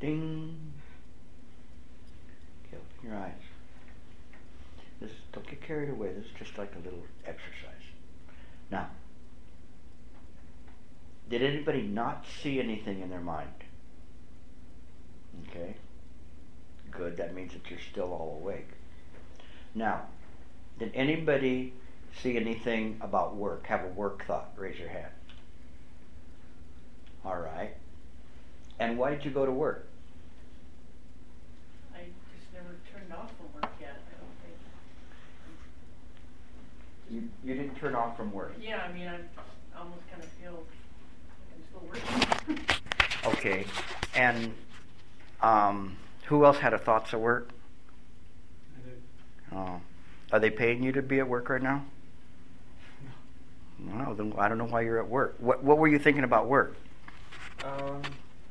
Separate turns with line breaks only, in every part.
Ding. Okay, open your eyes. This don't get carried away. This is just like a little exercise. Now, did anybody not see anything in their mind? Okay. Good. That means that you're still all awake. Now, did anybody see anything about work? Have a work thought? Raise your hand. All right. And why did you go to work?
I just never turned off from work yet, I don't think.
You, you didn't turn off from work.
Yeah, I mean, I almost kind of feel like I'm still working.
Okay. And um, who else had a thoughts of work? Oh. Are they paying you to be at work right now? No. Then I don't know why you're at work. What What were you thinking about work?
Um,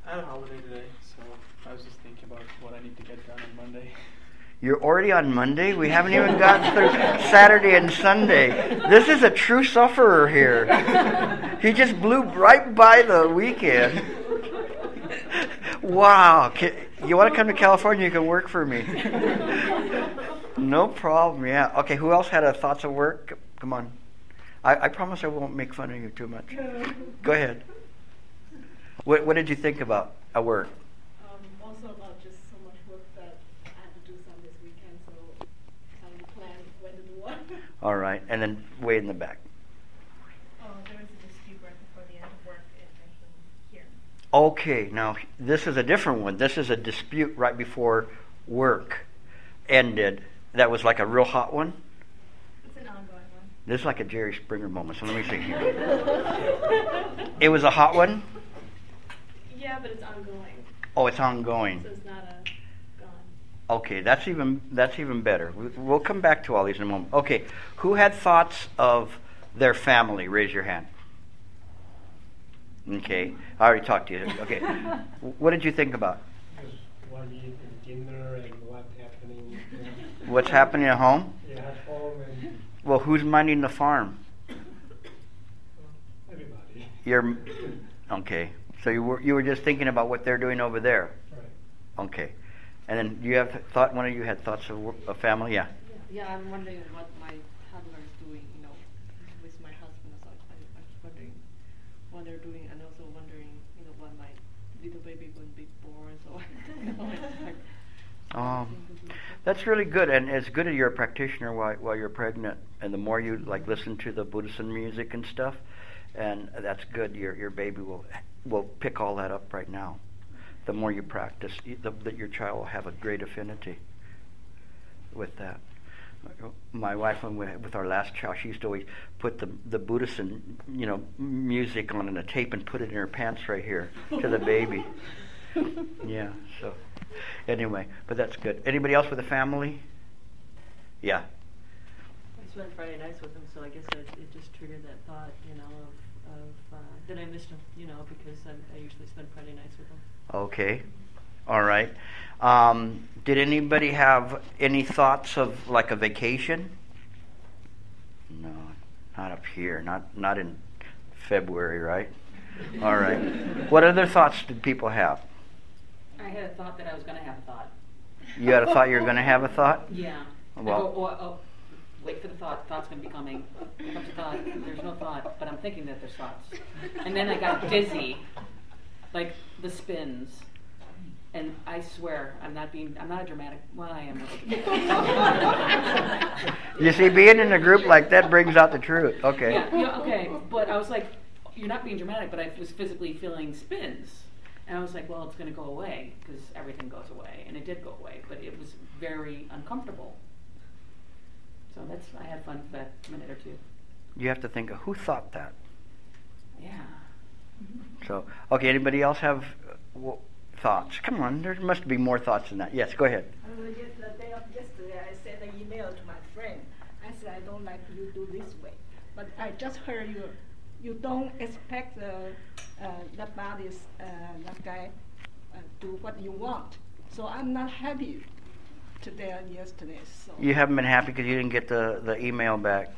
I had a holiday today, so I was just thinking about what I need to get done on Monday.
You're already on Monday. We haven't even gotten through Saturday and Sunday. This is a true sufferer here. He just blew right by the weekend. Wow. You want to come to California? You can work for me. No problem. Yeah. Okay. Who else had a thoughts of work? Come on. I, I promise I won't make fun of you too much. Go ahead. What What did you think about at work?
Um, also about just so much work that I had to do some this weekend, so trying to plan when to do what.
All right. And then way in the back.
Oh, there was a dispute right before the end of work, it here.
Okay, now this is a different one. This is a dispute right before work ended. That was like a real hot one.
It's an ongoing one.
This is like a Jerry Springer moment. So let me see here. It was a hot one.
Yeah, but it's ongoing,
Oh, it's ongoing.
so it's not a.
Okay, that's even that's even better. We- We'll come back to all these in a moment. Okay, who had thoughts of their family? Raise your hand. Okay, I already talked to you. Okay, what did you think about?
What you dinner and what's happening.
What's happening at home?
Yeah, at home and
Well, who's minding the farm?
everybody.
You're okay. So you were you were just thinking about what they're doing over there.
Right.
Okay, and then you have thought. One of you had thoughts of of family. Yeah.
Yeah, I'm wondering what my toddler is doing, you know, with my husband. So I, I was wondering what they're doing, and also wondering, you know, when my little baby will be born. So you know, it's like
Um, that's really good, and it's good that you're a practitioner while while you're pregnant, and the more you like listen to the Buddhist music and stuff, and that's good. Your your baby will will pick all that up right now. The more you practice, the, that your child will have a great affinity with that. My wife, when we, with our last child, she used to always put the the Buddhist and you know music on in a tape and put it in her pants right here to the baby. Yeah. So anyway, but that's good. Anybody else with a family? Yeah.
I spent Friday nights with him, so I guess it, it just triggered that thought, you know, of, of uh, that I missed him, you know, because I, I usually spend Friday nights with him.
Okay. All right. Um, did anybody have any thoughts of like a vacation? No, not up here. Not not in February, right? All right. what other thoughts did people have?
I had a thought that I was going to have a thought.
You had a thought you were going to have a thought?
Yeah.
Well-
go, oh, oh, wait for the thought. Thought's going to be coming. Comes a thought. There's no thought, but I'm thinking that there's thoughts. And then I got dizzy, like the spins. And I swear, I'm not being, I'm not a dramatic. Well, I am. a
You see, being in a group like that brings out the truth. Okay.
Yeah, yeah, okay. But I was like, you're not being dramatic, but I was physically feeling spins. And I was like, well, it's going to go away because everything goes away. And it did go away, but it was very uncomfortable. So that's, I had fun for that minute or two.
You have to think of who thought that.
Yeah.
So, okay, anybody else have uh, w- thoughts? Come on, there must be more thoughts than that. Yes, go ahead.
Uh, yes, the day of yesterday, I sent an email to my friend. I said, I don't like you do this way. But I just heard you, you don't expect the, uh, that body, uh, that guy, uh, do what you want. So I'm not happy today and yesterday, so.
You haven't been happy because you didn't get the, the email back.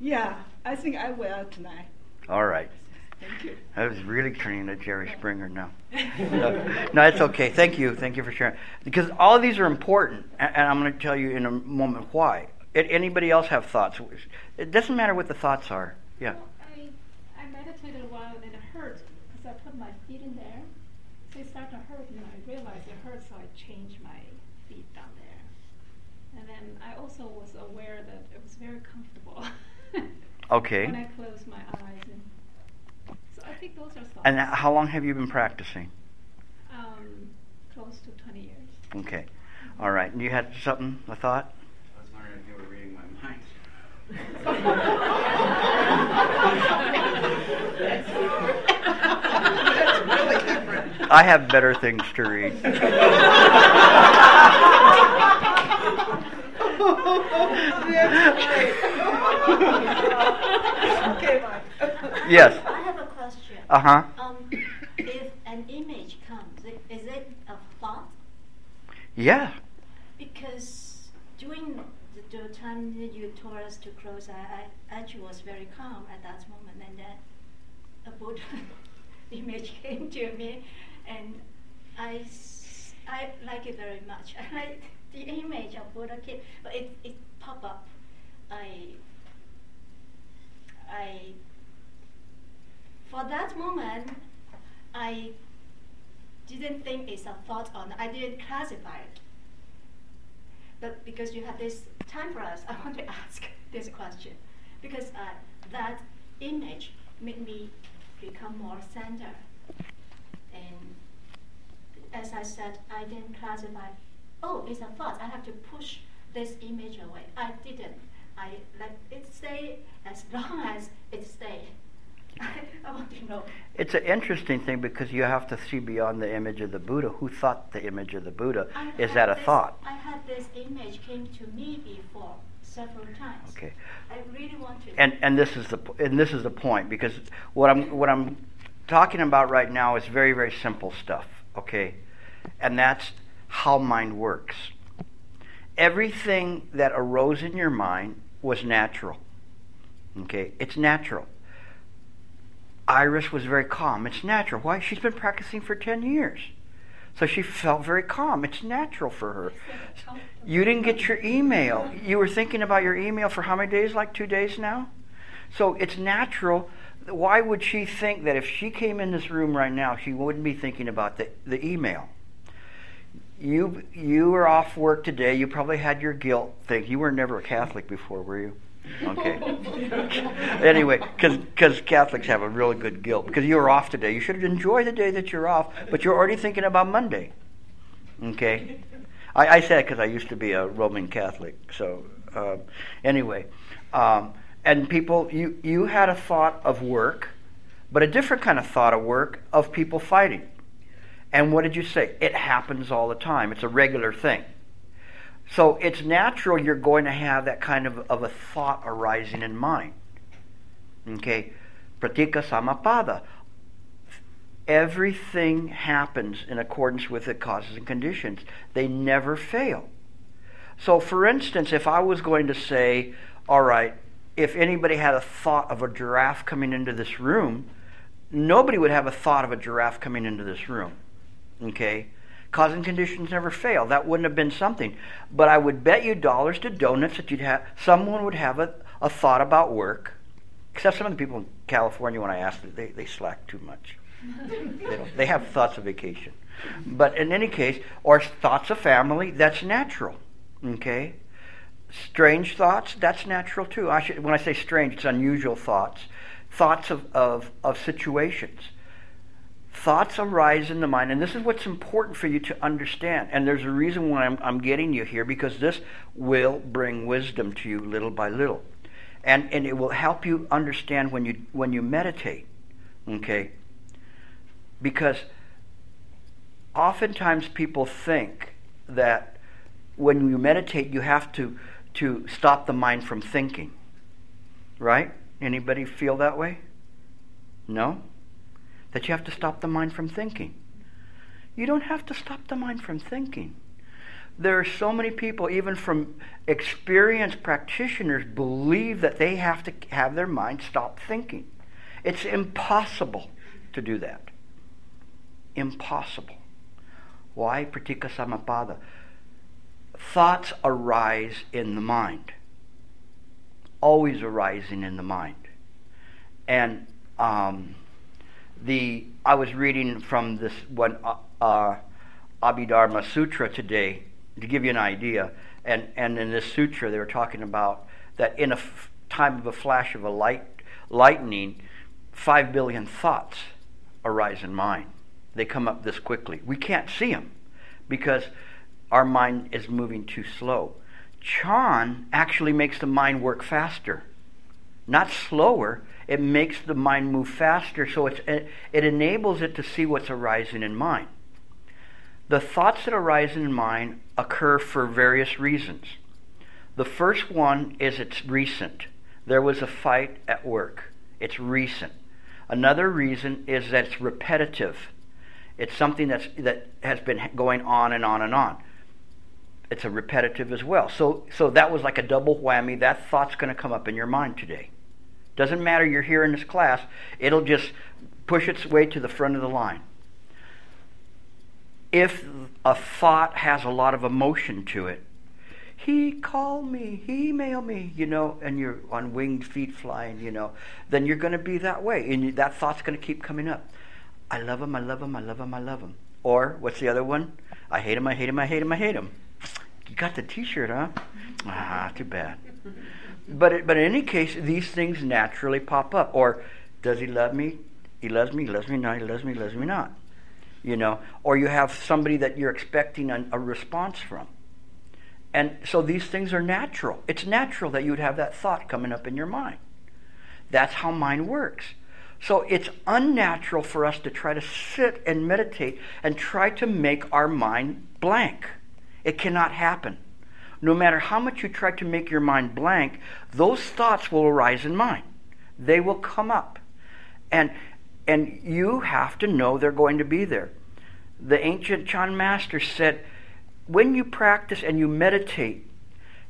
Yeah, I think I will tonight.
All right.
Thank you.
I was really turning into Jerry Springer now. no, no, it's okay. Thank you. Thank you for sharing. Because all of these are important, and, I'm going to tell you in a moment why. Anybody else have thoughts? It doesn't matter what the thoughts are. Yeah.
Well, I, I meditated a while and then it hurt because I put my feet in there. So it started to hurt and I realized it hurt so I changed my feet down there. And then I also was aware that it was very comfortable.
Okay.
When I closed my eyes. And so I think those are thoughts.
And how long have you been practicing?
Um, close to 20 years.
Okay. All right. And you had something, a thought?
I was wondering if you were reading my mind.
I have better things to read.
Okay, Mike.
Yes.
I have a question.
Uh huh.
Um, if an image comes, is it a thought?
Yeah.
Because during the, the time that you told us to close, I, I actually was very calm at that moment, and then a Buddha image came to me, and I, I like it very much. I like the image of Buddha came, but it, it popped up. I, I, for that moment, I didn't think it's a thought on. I didn't classify it. But because you have this time for us, I want to ask this question because uh, that image made me become more centered. And as I said, I didn't classify. Oh, it's a thought. I have to push this image away. I didn't. I let it stay as long as it stayed. I want to know.
It's an interesting thing because you have to see beyond the image of the Buddha. Who thought the image of the Buddha?
I
Is that a
this-
thought?
I had this image came to me before several times.
Okay.
I really want to.
And and this is the and this is the point because what I'm what I'm talking about right now is very very simple stuff. Okay, and that's how mind works. Everything that arose in your mind was natural. Okay, it's natural. Iris was very calm. It's natural. Why? She's been practicing for 10 years. So she felt very calm. It's natural for her. You didn't get your email. You were thinking about your email for how many days? Like two days now? So it's natural. Why would she think that if she came in this room right now, she wouldn't be thinking about the, the email? You you were off work today. You probably had your guilt thing. You were never a Catholic before, were you? Okay. anyway, because Catholics have a really good guilt because you were off today. You should enjoy the day that you're off, but you're already thinking about Monday. Okay. I, I said because I used to be a Roman Catholic. So uh, anyway, um, and people, you you had a thought of work, but a different kind of thought of work of people fighting. And what did you say? It happens all the time. It's a regular thing. So it's natural you're going to have that kind of, of a thought arising in mind. Okay? Pratitya samutpada. Everything happens in accordance with the causes and conditions. They never fail. So, for instance, if I was going to say, all right, if anybody had a thought of a giraffe coming into this room, nobody would have a thought of a giraffe coming into this room. Okay? Cause and conditions never fail. That wouldn't have been something. But I would bet you dollars to donuts that you'd have someone would have a, a thought about work. Except some of the people in California, when I ask them, they, they slack too much. they, don't, they have thoughts of vacation. But in any case, or thoughts of family, that's natural. Okay? Strange thoughts, that's natural too. I should, when I say strange, it's unusual thoughts. Thoughts of, of, of situations. Thoughts arise in the mind, and this is what's important for you to understand. And there's a reason why I'm, I'm getting you here, because this will bring wisdom to you little by little. And, and it will help you understand when you, when you meditate. Okay? Because oftentimes people think that when you meditate, you have to, to stop the mind from thinking. Right? Anybody feel that way? No? That you have to stop the mind from thinking. You don't have to stop the mind from thinking. There are so many people, even from experienced practitioners, believe that they have to have their mind stop thinking. It's impossible. to do that. Impossible. Why? Pratitya Samutpada. Thoughts arise in the mind. Always arising in the mind. And um, the I was reading from this one uh, uh, Abhidharma Sutra today to give you an idea. And, and in this sutra, they were talking about that in a f- time of a flash of a light, lightning, five billion thoughts arise in mind. They come up this quickly. We can't see them because our mind is moving too slow. Chan actually makes the mind work faster, not slower. It makes the mind move faster, so it's, it, enables it to see what's arising in mind. The thoughts that arise in mind occur for various reasons. The first one is it's recent. There was a fight at work. It's recent. Another reason is that it's repetitive. It's something that's, that has been going on and on and on. It's a repetitive as well. So, so that was like a double whammy. That thought's going to come up in your mind today. Doesn't matter you're here in this class, it'll just push its way to the front of the line. If a thought has a lot of emotion to it, he called me, he emailed me, you know, and you're on winged feet flying, you know, then you're going to be that way. And that thought's going to keep coming up. I love him, I love him, I love him, I love him. Or what's the other one? I hate him, I hate him, I hate him, I hate him. You got the t shirt, huh? Ah, too bad. But, it, but in any case, these things naturally pop up. Or does he love me? He loves me, he loves me not, he loves me, he loves me not. You know, or you have somebody that you're expecting a, a response from. And so these things are natural. It's natural that you would have that thought coming up in your mind. That's how mind works. So it's unnatural for us to try to sit and meditate and try to make our mind blank. It cannot happen. No matter how much you try to make your mind blank, those thoughts will arise in mind. They will come up. And and you have to know they're going to be there. The ancient Chan master said, when you practice and you meditate,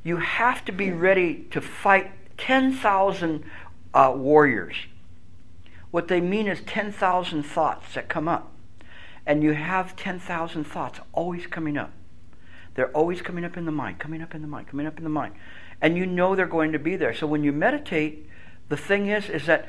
you have to be ready to fight 10,000 uh, warriors. What they mean is 10,000 thoughts that come up. And you have 10,000 thoughts always coming up. They're always coming up in the mind, coming up in the mind, coming up in the mind. And you know they're going to be there. So when you meditate, the thing is, is that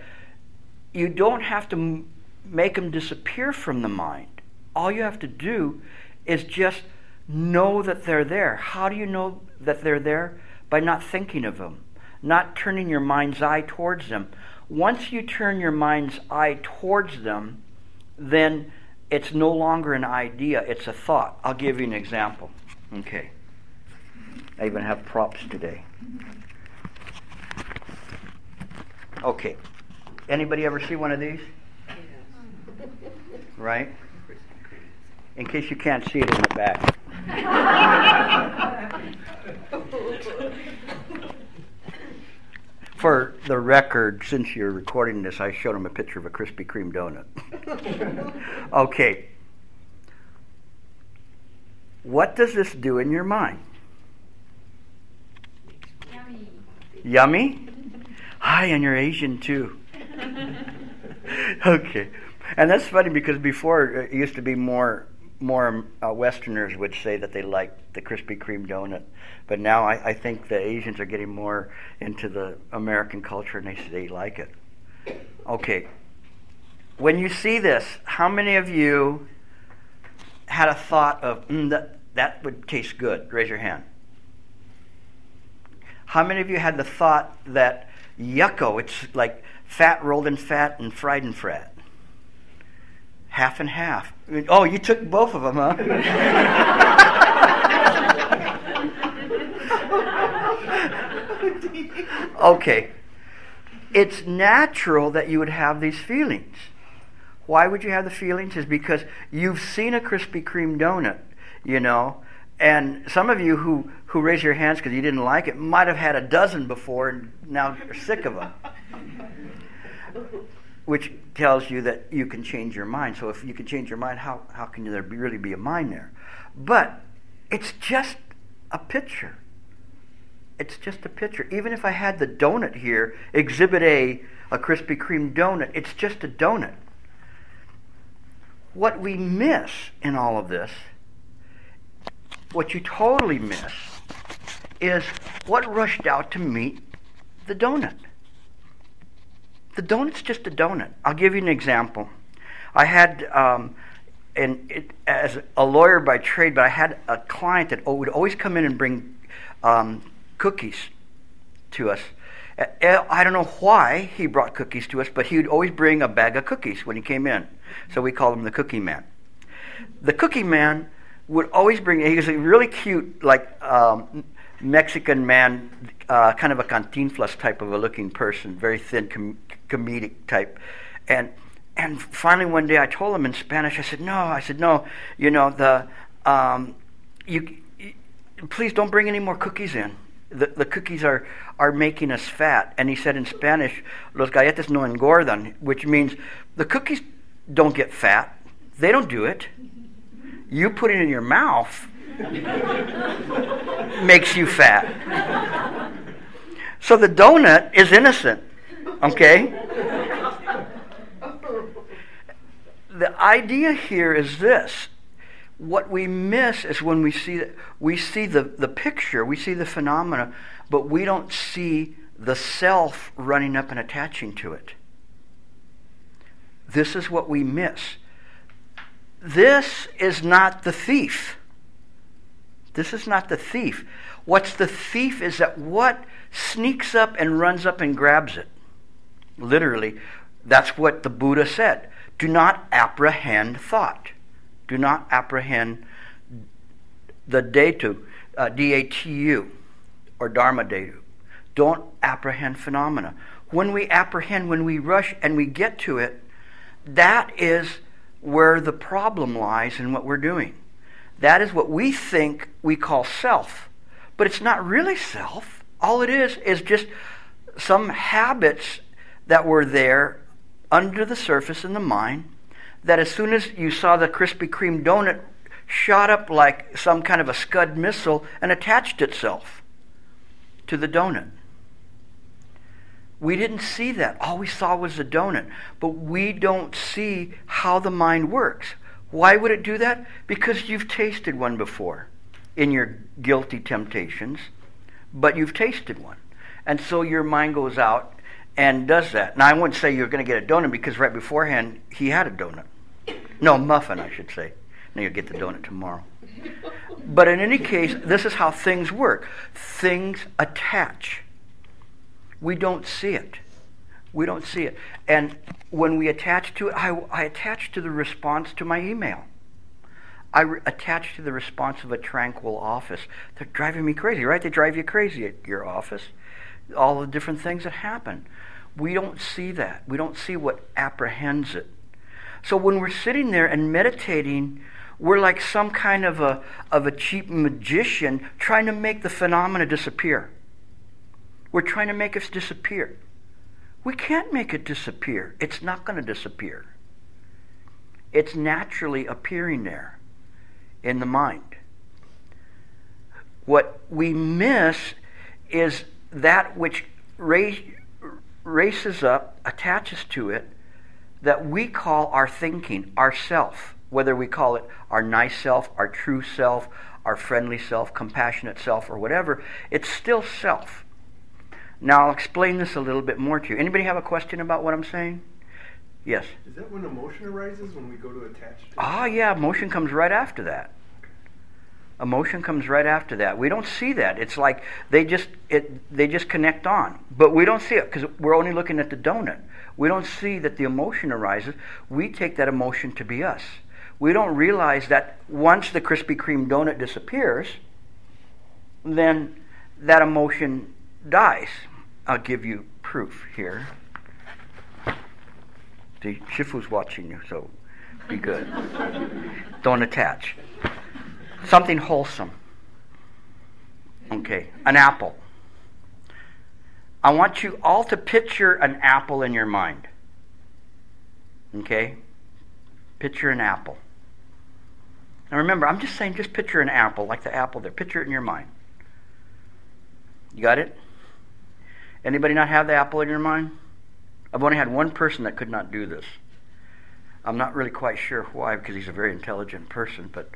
you don't have to m- make them disappear from the mind. All you have to do is just know that they're there. How do you know that they're there? By not thinking of them, not turning your mind's eye towards them. Once you turn your mind's eye towards them, then it's no longer an idea, it's a thought. I'll give you an example. Okay. I even have props today. Okay. Anybody ever see one of these? Right? In case you can't see it in the back. For the record, since you're recording this, I showed him a picture of a Krispy Kreme donut. okay. What does this do in your mind?
Yummy.
Yummy? Hi, and you're Asian too. okay. And that's funny because before it used to be more more uh, Westerners would say that they liked the Krispy Kreme donut, but now I, I think the Asians are getting more into the American culture and they they like it. Okay. When you see this, how many of you had a thought of mm, that that would taste good? Raise your hand. How many of you had the thought that yucko, it's like fat rolled in fat and fried in fat? Half and half. Oh, you took both of them, huh? okay. It's natural that you would have these feelings. Why would you have the feelings? Is because you've seen a Krispy Kreme donut, you know, and some of you who, who raise your hands because you didn't like it might have had a dozen before and now you're sick of them. Which tells you that you can change your mind. So if you can change your mind, how, how can there be, really be a mind there? But it's just a picture. It's just a picture. Even if I had the donut here, Exhibit A, a Krispy Kreme donut, it's just a donut. What we miss in all of this, what you totally miss, is what rushed out to meet the donut. The donut's just a donut. I'll give you an example. I had, um, and it, as a lawyer by trade, but I had a client that would always come in and bring um, cookies to us. I don't know why he brought cookies to us, but he would always bring a bag of cookies when he came in. So we called him the Cookie Man. The Cookie Man would always bring. He was a really cute, like um, Mexican man, uh, kind of a cantinflas type of a looking person, very thin, com- comedic type, and and finally one day I told him in Spanish. I said, "No," I said, "No, you know the um, you, you please don't bring any more cookies in." The, the cookies are, are making us fat. And he said in Spanish, los galletas no engordan, which means the cookies don't get fat. They don't do it. You put it in your mouth makes you fat. So the donut is innocent, okay? The idea here is this what we miss is when we see we see the, the picture, we see the phenomena, but we don't see the self running up and attaching to it. This is what we miss. This is not the thief. This is not the thief. What's the thief is that what sneaks up and runs up and grabs it. Literally, that's what the Buddha said. Do not apprehend thought do not apprehend the datu, uh, D-A-T-U, or dharma datu. Don't apprehend phenomena. When we apprehend, when we rush and we get to it, that is where the problem lies in what we're doing. That is what we think we call self. But it's not really self. All it is is just some habits that were there under the surface in the mind that as soon as you saw the Krispy Kreme donut shot up like some kind of a Scud missile and attached itself to the donut. We didn't see that. All we saw was the donut. But we don't see how the mind works. Why would it do that? Because you've tasted one before in your guilty temptations, but you've tasted one. And so your mind goes out and does that. Now, I wouldn't say you're going to get a donut because right beforehand he had a donut. No, muffin, I should say. Now you'll get the donut tomorrow. But in any case, this is how things work things attach. We don't see it. We don't see it. And when we attach to it, I, I attach to the response to my email. I re- attach to the response of a tranquil office. They're driving me crazy, right? They drive you crazy at your office. All the different things that happen. We don't see that. We don't see what apprehends it. So when we're sitting there and meditating, we're like some kind of a, of a cheap magician trying to make the phenomena disappear. We're trying to make it disappear. We can't make it disappear. It's not going to disappear. It's naturally appearing there in the mind. What we miss is that which races up, attaches to it, that we call our thinking, our self, whether we call it our nice self, our true self, our friendly self, compassionate self, or whatever, it's still self. Now I'll explain this a little bit more to you. Anybody have a question about what I'm saying? Yes.
Is that when emotion arises when we go to attach? To
ah, yeah, emotion comes right after that. Emotion comes right after that. We don't see that. It's like they just it they just connect on, but we don't see it because we're only looking at the donut. We don't see that the emotion arises. We take that emotion to be us. We don't realize that once the Krispy Kreme donut disappears, then that emotion dies. I'll give you proof here. The Shifu's watching you, so be good. don't attach. Something wholesome. Okay, an apple. I want you all to picture an apple in your mind. Okay? Picture an apple. Now remember, I'm just saying, just picture an apple, like the apple there. Picture it in your mind. You got it? Anybody not have the apple in your mind? I've only had one person that could not do this. I'm not really quite sure why, because he's a very intelligent person, but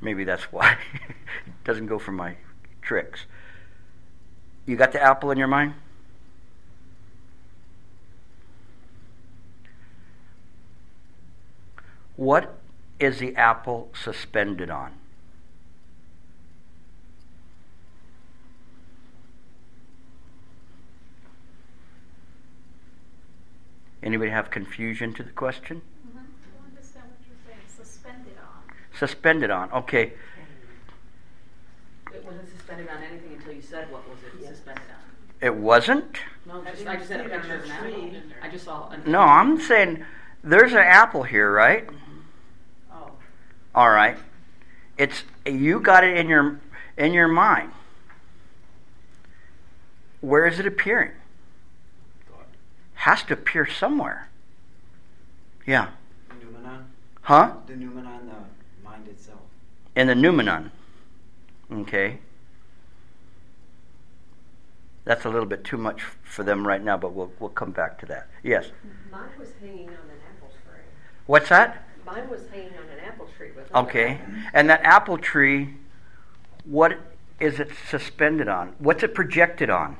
maybe that's why. it doesn't go for my tricks. You got the apple in your mind? What is the apple suspended on? Anybody have confusion to the question?
Mm-hmm. I don't understand what you're saying. Suspended on.
Suspended on. Okay.
It wasn't suspended on anything until you said what was it suspended on.
It wasn't?
No,
I
just,
didn't
I just had a
see it on
picture of
the
an apple.
tree.
I just saw. An
No, I'm saying there's an apple here, right?
Oh.
All right. It's you got it in your in your mind. Where is it appearing? Has to appear somewhere. Yeah.
Noumenon?
Huh?
The noumenon, the mind itself.
In the noumenon. Okay. That's a little bit too much for them right now, but we'll we'll come back to that. Yes.
Mine was hanging on an apple tree.
What's that?
Mine was hanging on an apple tree with.
Okay. And that apple tree, what is it suspended on? What's it projected on?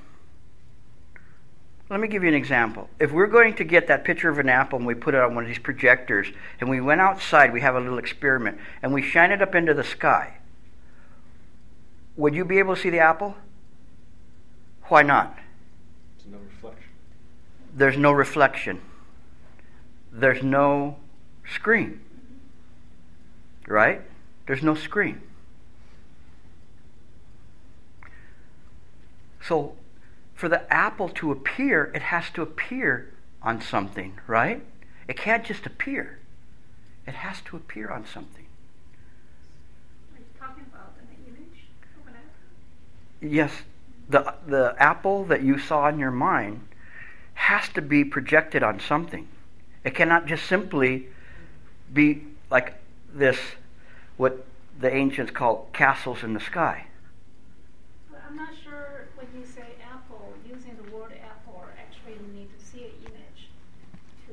Let me give you an example. If we're going to get that picture of an apple and we put it on one of these projectors and we went outside, we have a little experiment, and we shine it up into the sky, would you be able to see the apple? Why not?
There's no reflection.
There's no reflection. There's no screen. Right? There's no screen. So, for the apple to appear, it has to appear on something, right? It can't just appear. It has to appear on something.
Are you talking about an image of an apple?
Yes, the the apple that you saw in your mind has to be projected on something. It cannot just simply be like this what the ancients called castles in the sky.
But I'm not sure when you say apple, using the word apple, actually you need to see an image to,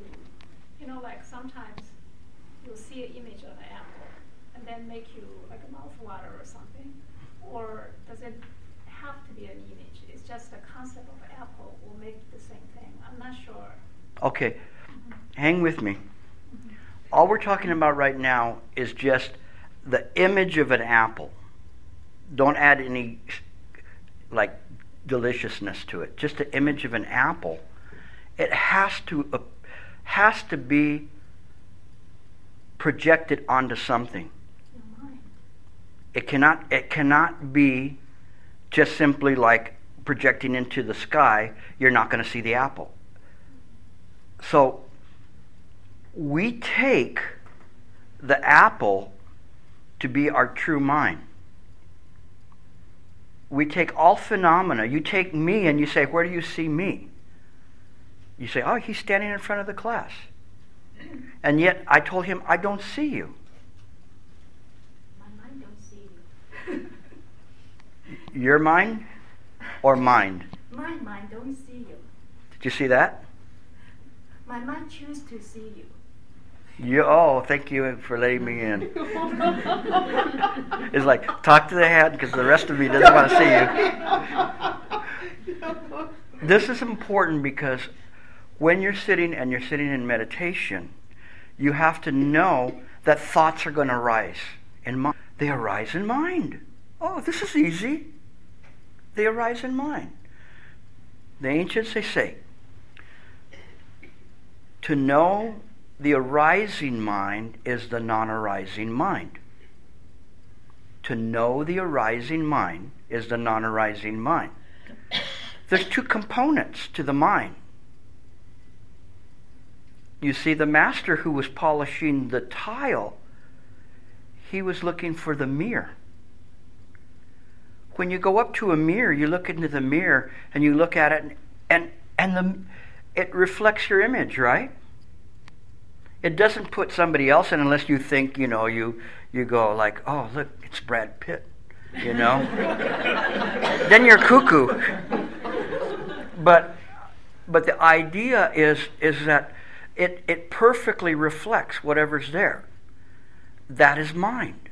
you know, like sometimes you'll see an image of an apple and then make you like a mouth water or something. Or does it have to be an image? It's just the concept of apple will make the same thing. I'm not sure.
Okay, hang with me. All we're talking about right now is just the image of an apple. Don't add any like deliciousness to it. Just the image of an apple. It has to uh, has to be projected onto something. It cannot it cannot be just simply like projecting into the sky. You're not going to see the apple. So we take the apple to be our true mind. We take all phenomena. You take me and you say, Where do you see me? You say, Oh, he's standing in front of the class. And yet I told him, I don't see you.
My mind don't see you.
Your mind or mind?
My mind don't see you.
Did you see that?
My mind choose to see you.
You, oh, thank you for letting me in. it's like, talk to the head because the rest of me doesn't want to see you. This is important because when you're sitting and you're sitting in meditation, you have to know that thoughts are going to arise in mind. They arise in mind. Oh, this is easy. They arise in mind. The ancients, they say, to know the arising mind is the non arising mind. To know the arising mind is the non arising mind. There's two components to the mind. You see, the master who was polishing the tile, he was looking for the mirror. When you go up to a mirror, you look into the mirror and you look at it, and, and the, it reflects your image, right? It doesn't put somebody else in unless you think, you know, you, you go like, oh, look, it's Brad Pitt, you know? then you're cuckoo. But, but the idea is, is that it, it perfectly reflects whatever's there. That is mind.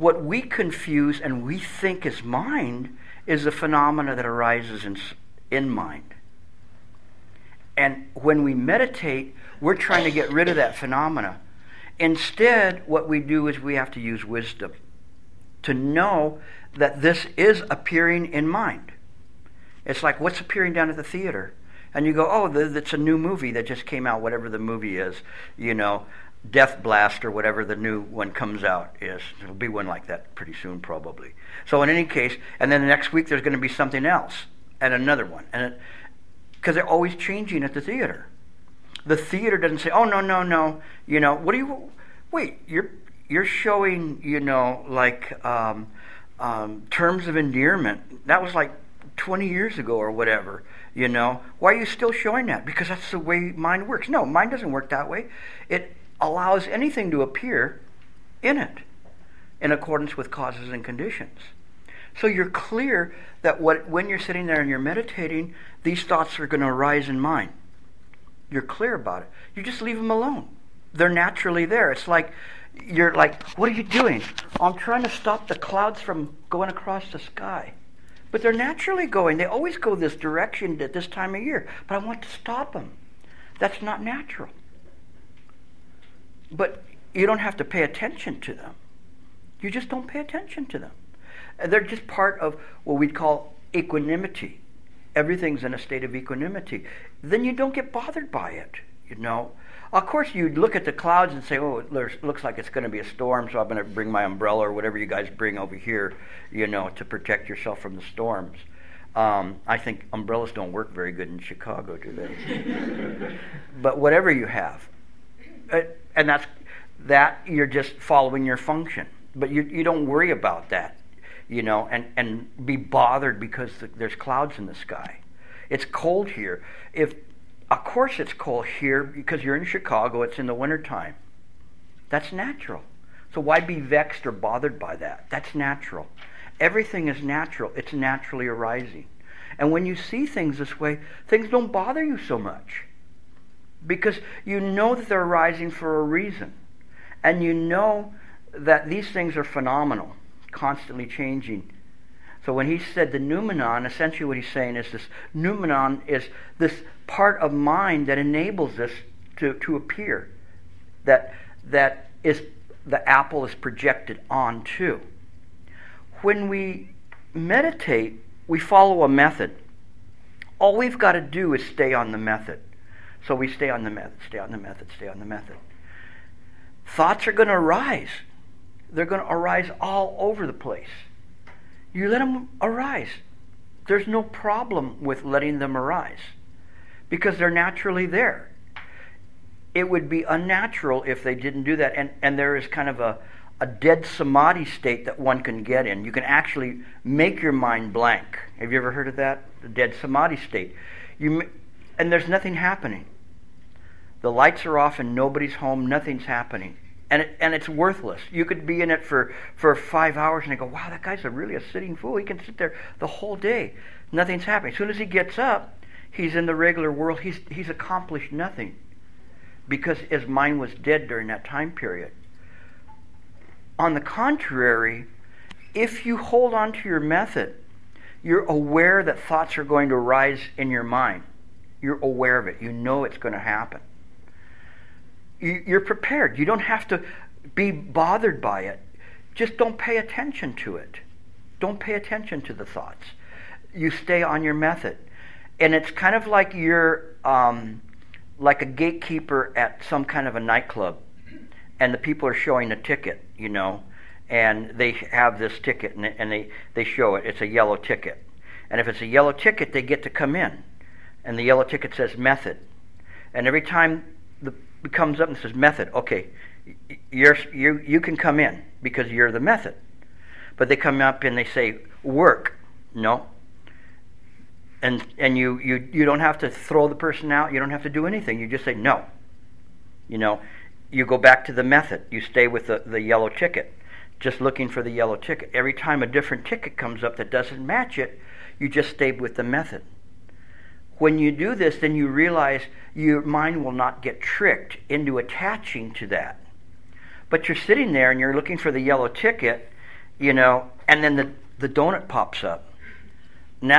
What we confuse and we think is mind is a phenomena that arises in, in mind. And when we meditate, we're trying to get rid of that phenomena. Instead, what we do is we have to use wisdom to know that this is appearing in mind. It's like what's appearing down at the theater? And you go, oh, that's a new movie that just came out, whatever the movie is, you know, Death Blast or whatever the new one comes out is. There'll be one like that pretty soon, probably. So, in any case, and then the next week there's going to be something else and another one. And because they're always changing at the theater. The theater doesn't say, oh, no, no, no, you know, what do you, wait, you're, you're showing, you know, like um, um, terms of endearment. That was like 20 years ago or whatever, you know. Why are you still showing that? Because that's the way mind works. No, mind doesn't work that way. It allows anything to appear in it in accordance with causes and conditions. So you're clear that what, when you're sitting there and you're meditating, these thoughts are going to arise in mind. You're clear about it. You just leave them alone. They're naturally there. It's like you're like, what are you doing? Oh, I'm trying to stop the clouds from going across the sky. But they're naturally going. They always go this direction at this time of year. But I want to stop them. That's not natural. But you don't have to pay attention to them. You just don't pay attention to them. They're just part of what we'd call equanimity. Everything's in a state of equanimity. Then you don't get bothered by it, you know. Of course, you'd look at the clouds and say, oh, it looks like it's going to be a storm, so I'm going to bring my umbrella or whatever you guys bring over here, you know, to protect yourself from the storms. Um, I think umbrellas don't work very good in Chicago, do they? but whatever you have, uh, and that's that you're just following your function. But you you don't worry about that, you know, and and be bothered because the, there's clouds in the sky. It's cold here. If of course, it's cold here because you're in Chicago, it's in the wintertime. That's natural. So why be vexed or bothered by that? That's natural. Everything is natural, it's naturally arising. And when you see things this way, things don't bother you so much because you know that they're arising for a reason. And you know that these things are phenomenal, constantly changing. So when he said the noumenon, essentially what he's saying is this noumenon is this part of mind that enables this to, to appear, that, that is the apple is projected onto. When we meditate, we follow a method. All we've got to do is stay on the method. So we stay on the method, stay on the method, stay on the method. Thoughts are going to arise. They're going to arise all over the place. You let them arise. There's no problem with letting them arise because they're naturally there. It would be unnatural if they didn't do that. And, and there is kind of a, a dead samadhi state that one can get in. You can actually make your mind blank. Have you ever heard of that? The dead samadhi state. You, and there's nothing happening. The lights are off and nobody's home, nothing's happening. And, it, and it's worthless. You could be in it for, for five hours and they go, wow, that guy's a really a sitting fool. He can sit there the whole day. Nothing's happening. As soon as he gets up, he's in the regular world, he's, he's accomplished nothing because his mind was dead during that time period. On the contrary, if you hold on to your method, you're aware that thoughts are going to arise in your mind. You're aware of it. You know it's going to happen. You're prepared. You don't have to be bothered by it. Just don't pay attention to it. Don't pay attention to the thoughts. You stay on your method and it's kind of like you're um, like a gatekeeper at some kind of a nightclub, and the people are showing a ticket, you know, and they have this ticket and, and they, they show it. It's a yellow ticket. And if it's a yellow ticket, they get to come in. And the yellow ticket says method. And every time the, it comes up and says method, okay, you're, you, you can come in because you're the method. But they come up and they say work. No, and and you, you you don't have to throw the person out. You don't have to do anything. You just say no. You know you go back to the method. You stay with the, the yellow ticket. Just looking for the yellow ticket. Every time a different ticket comes up that doesn't match it you just stay with the method when you do this, then you realize your mind will not get tricked into attaching to that. But you're sitting there and you're looking for the yellow ticket, you know, and then the, the donut pops up.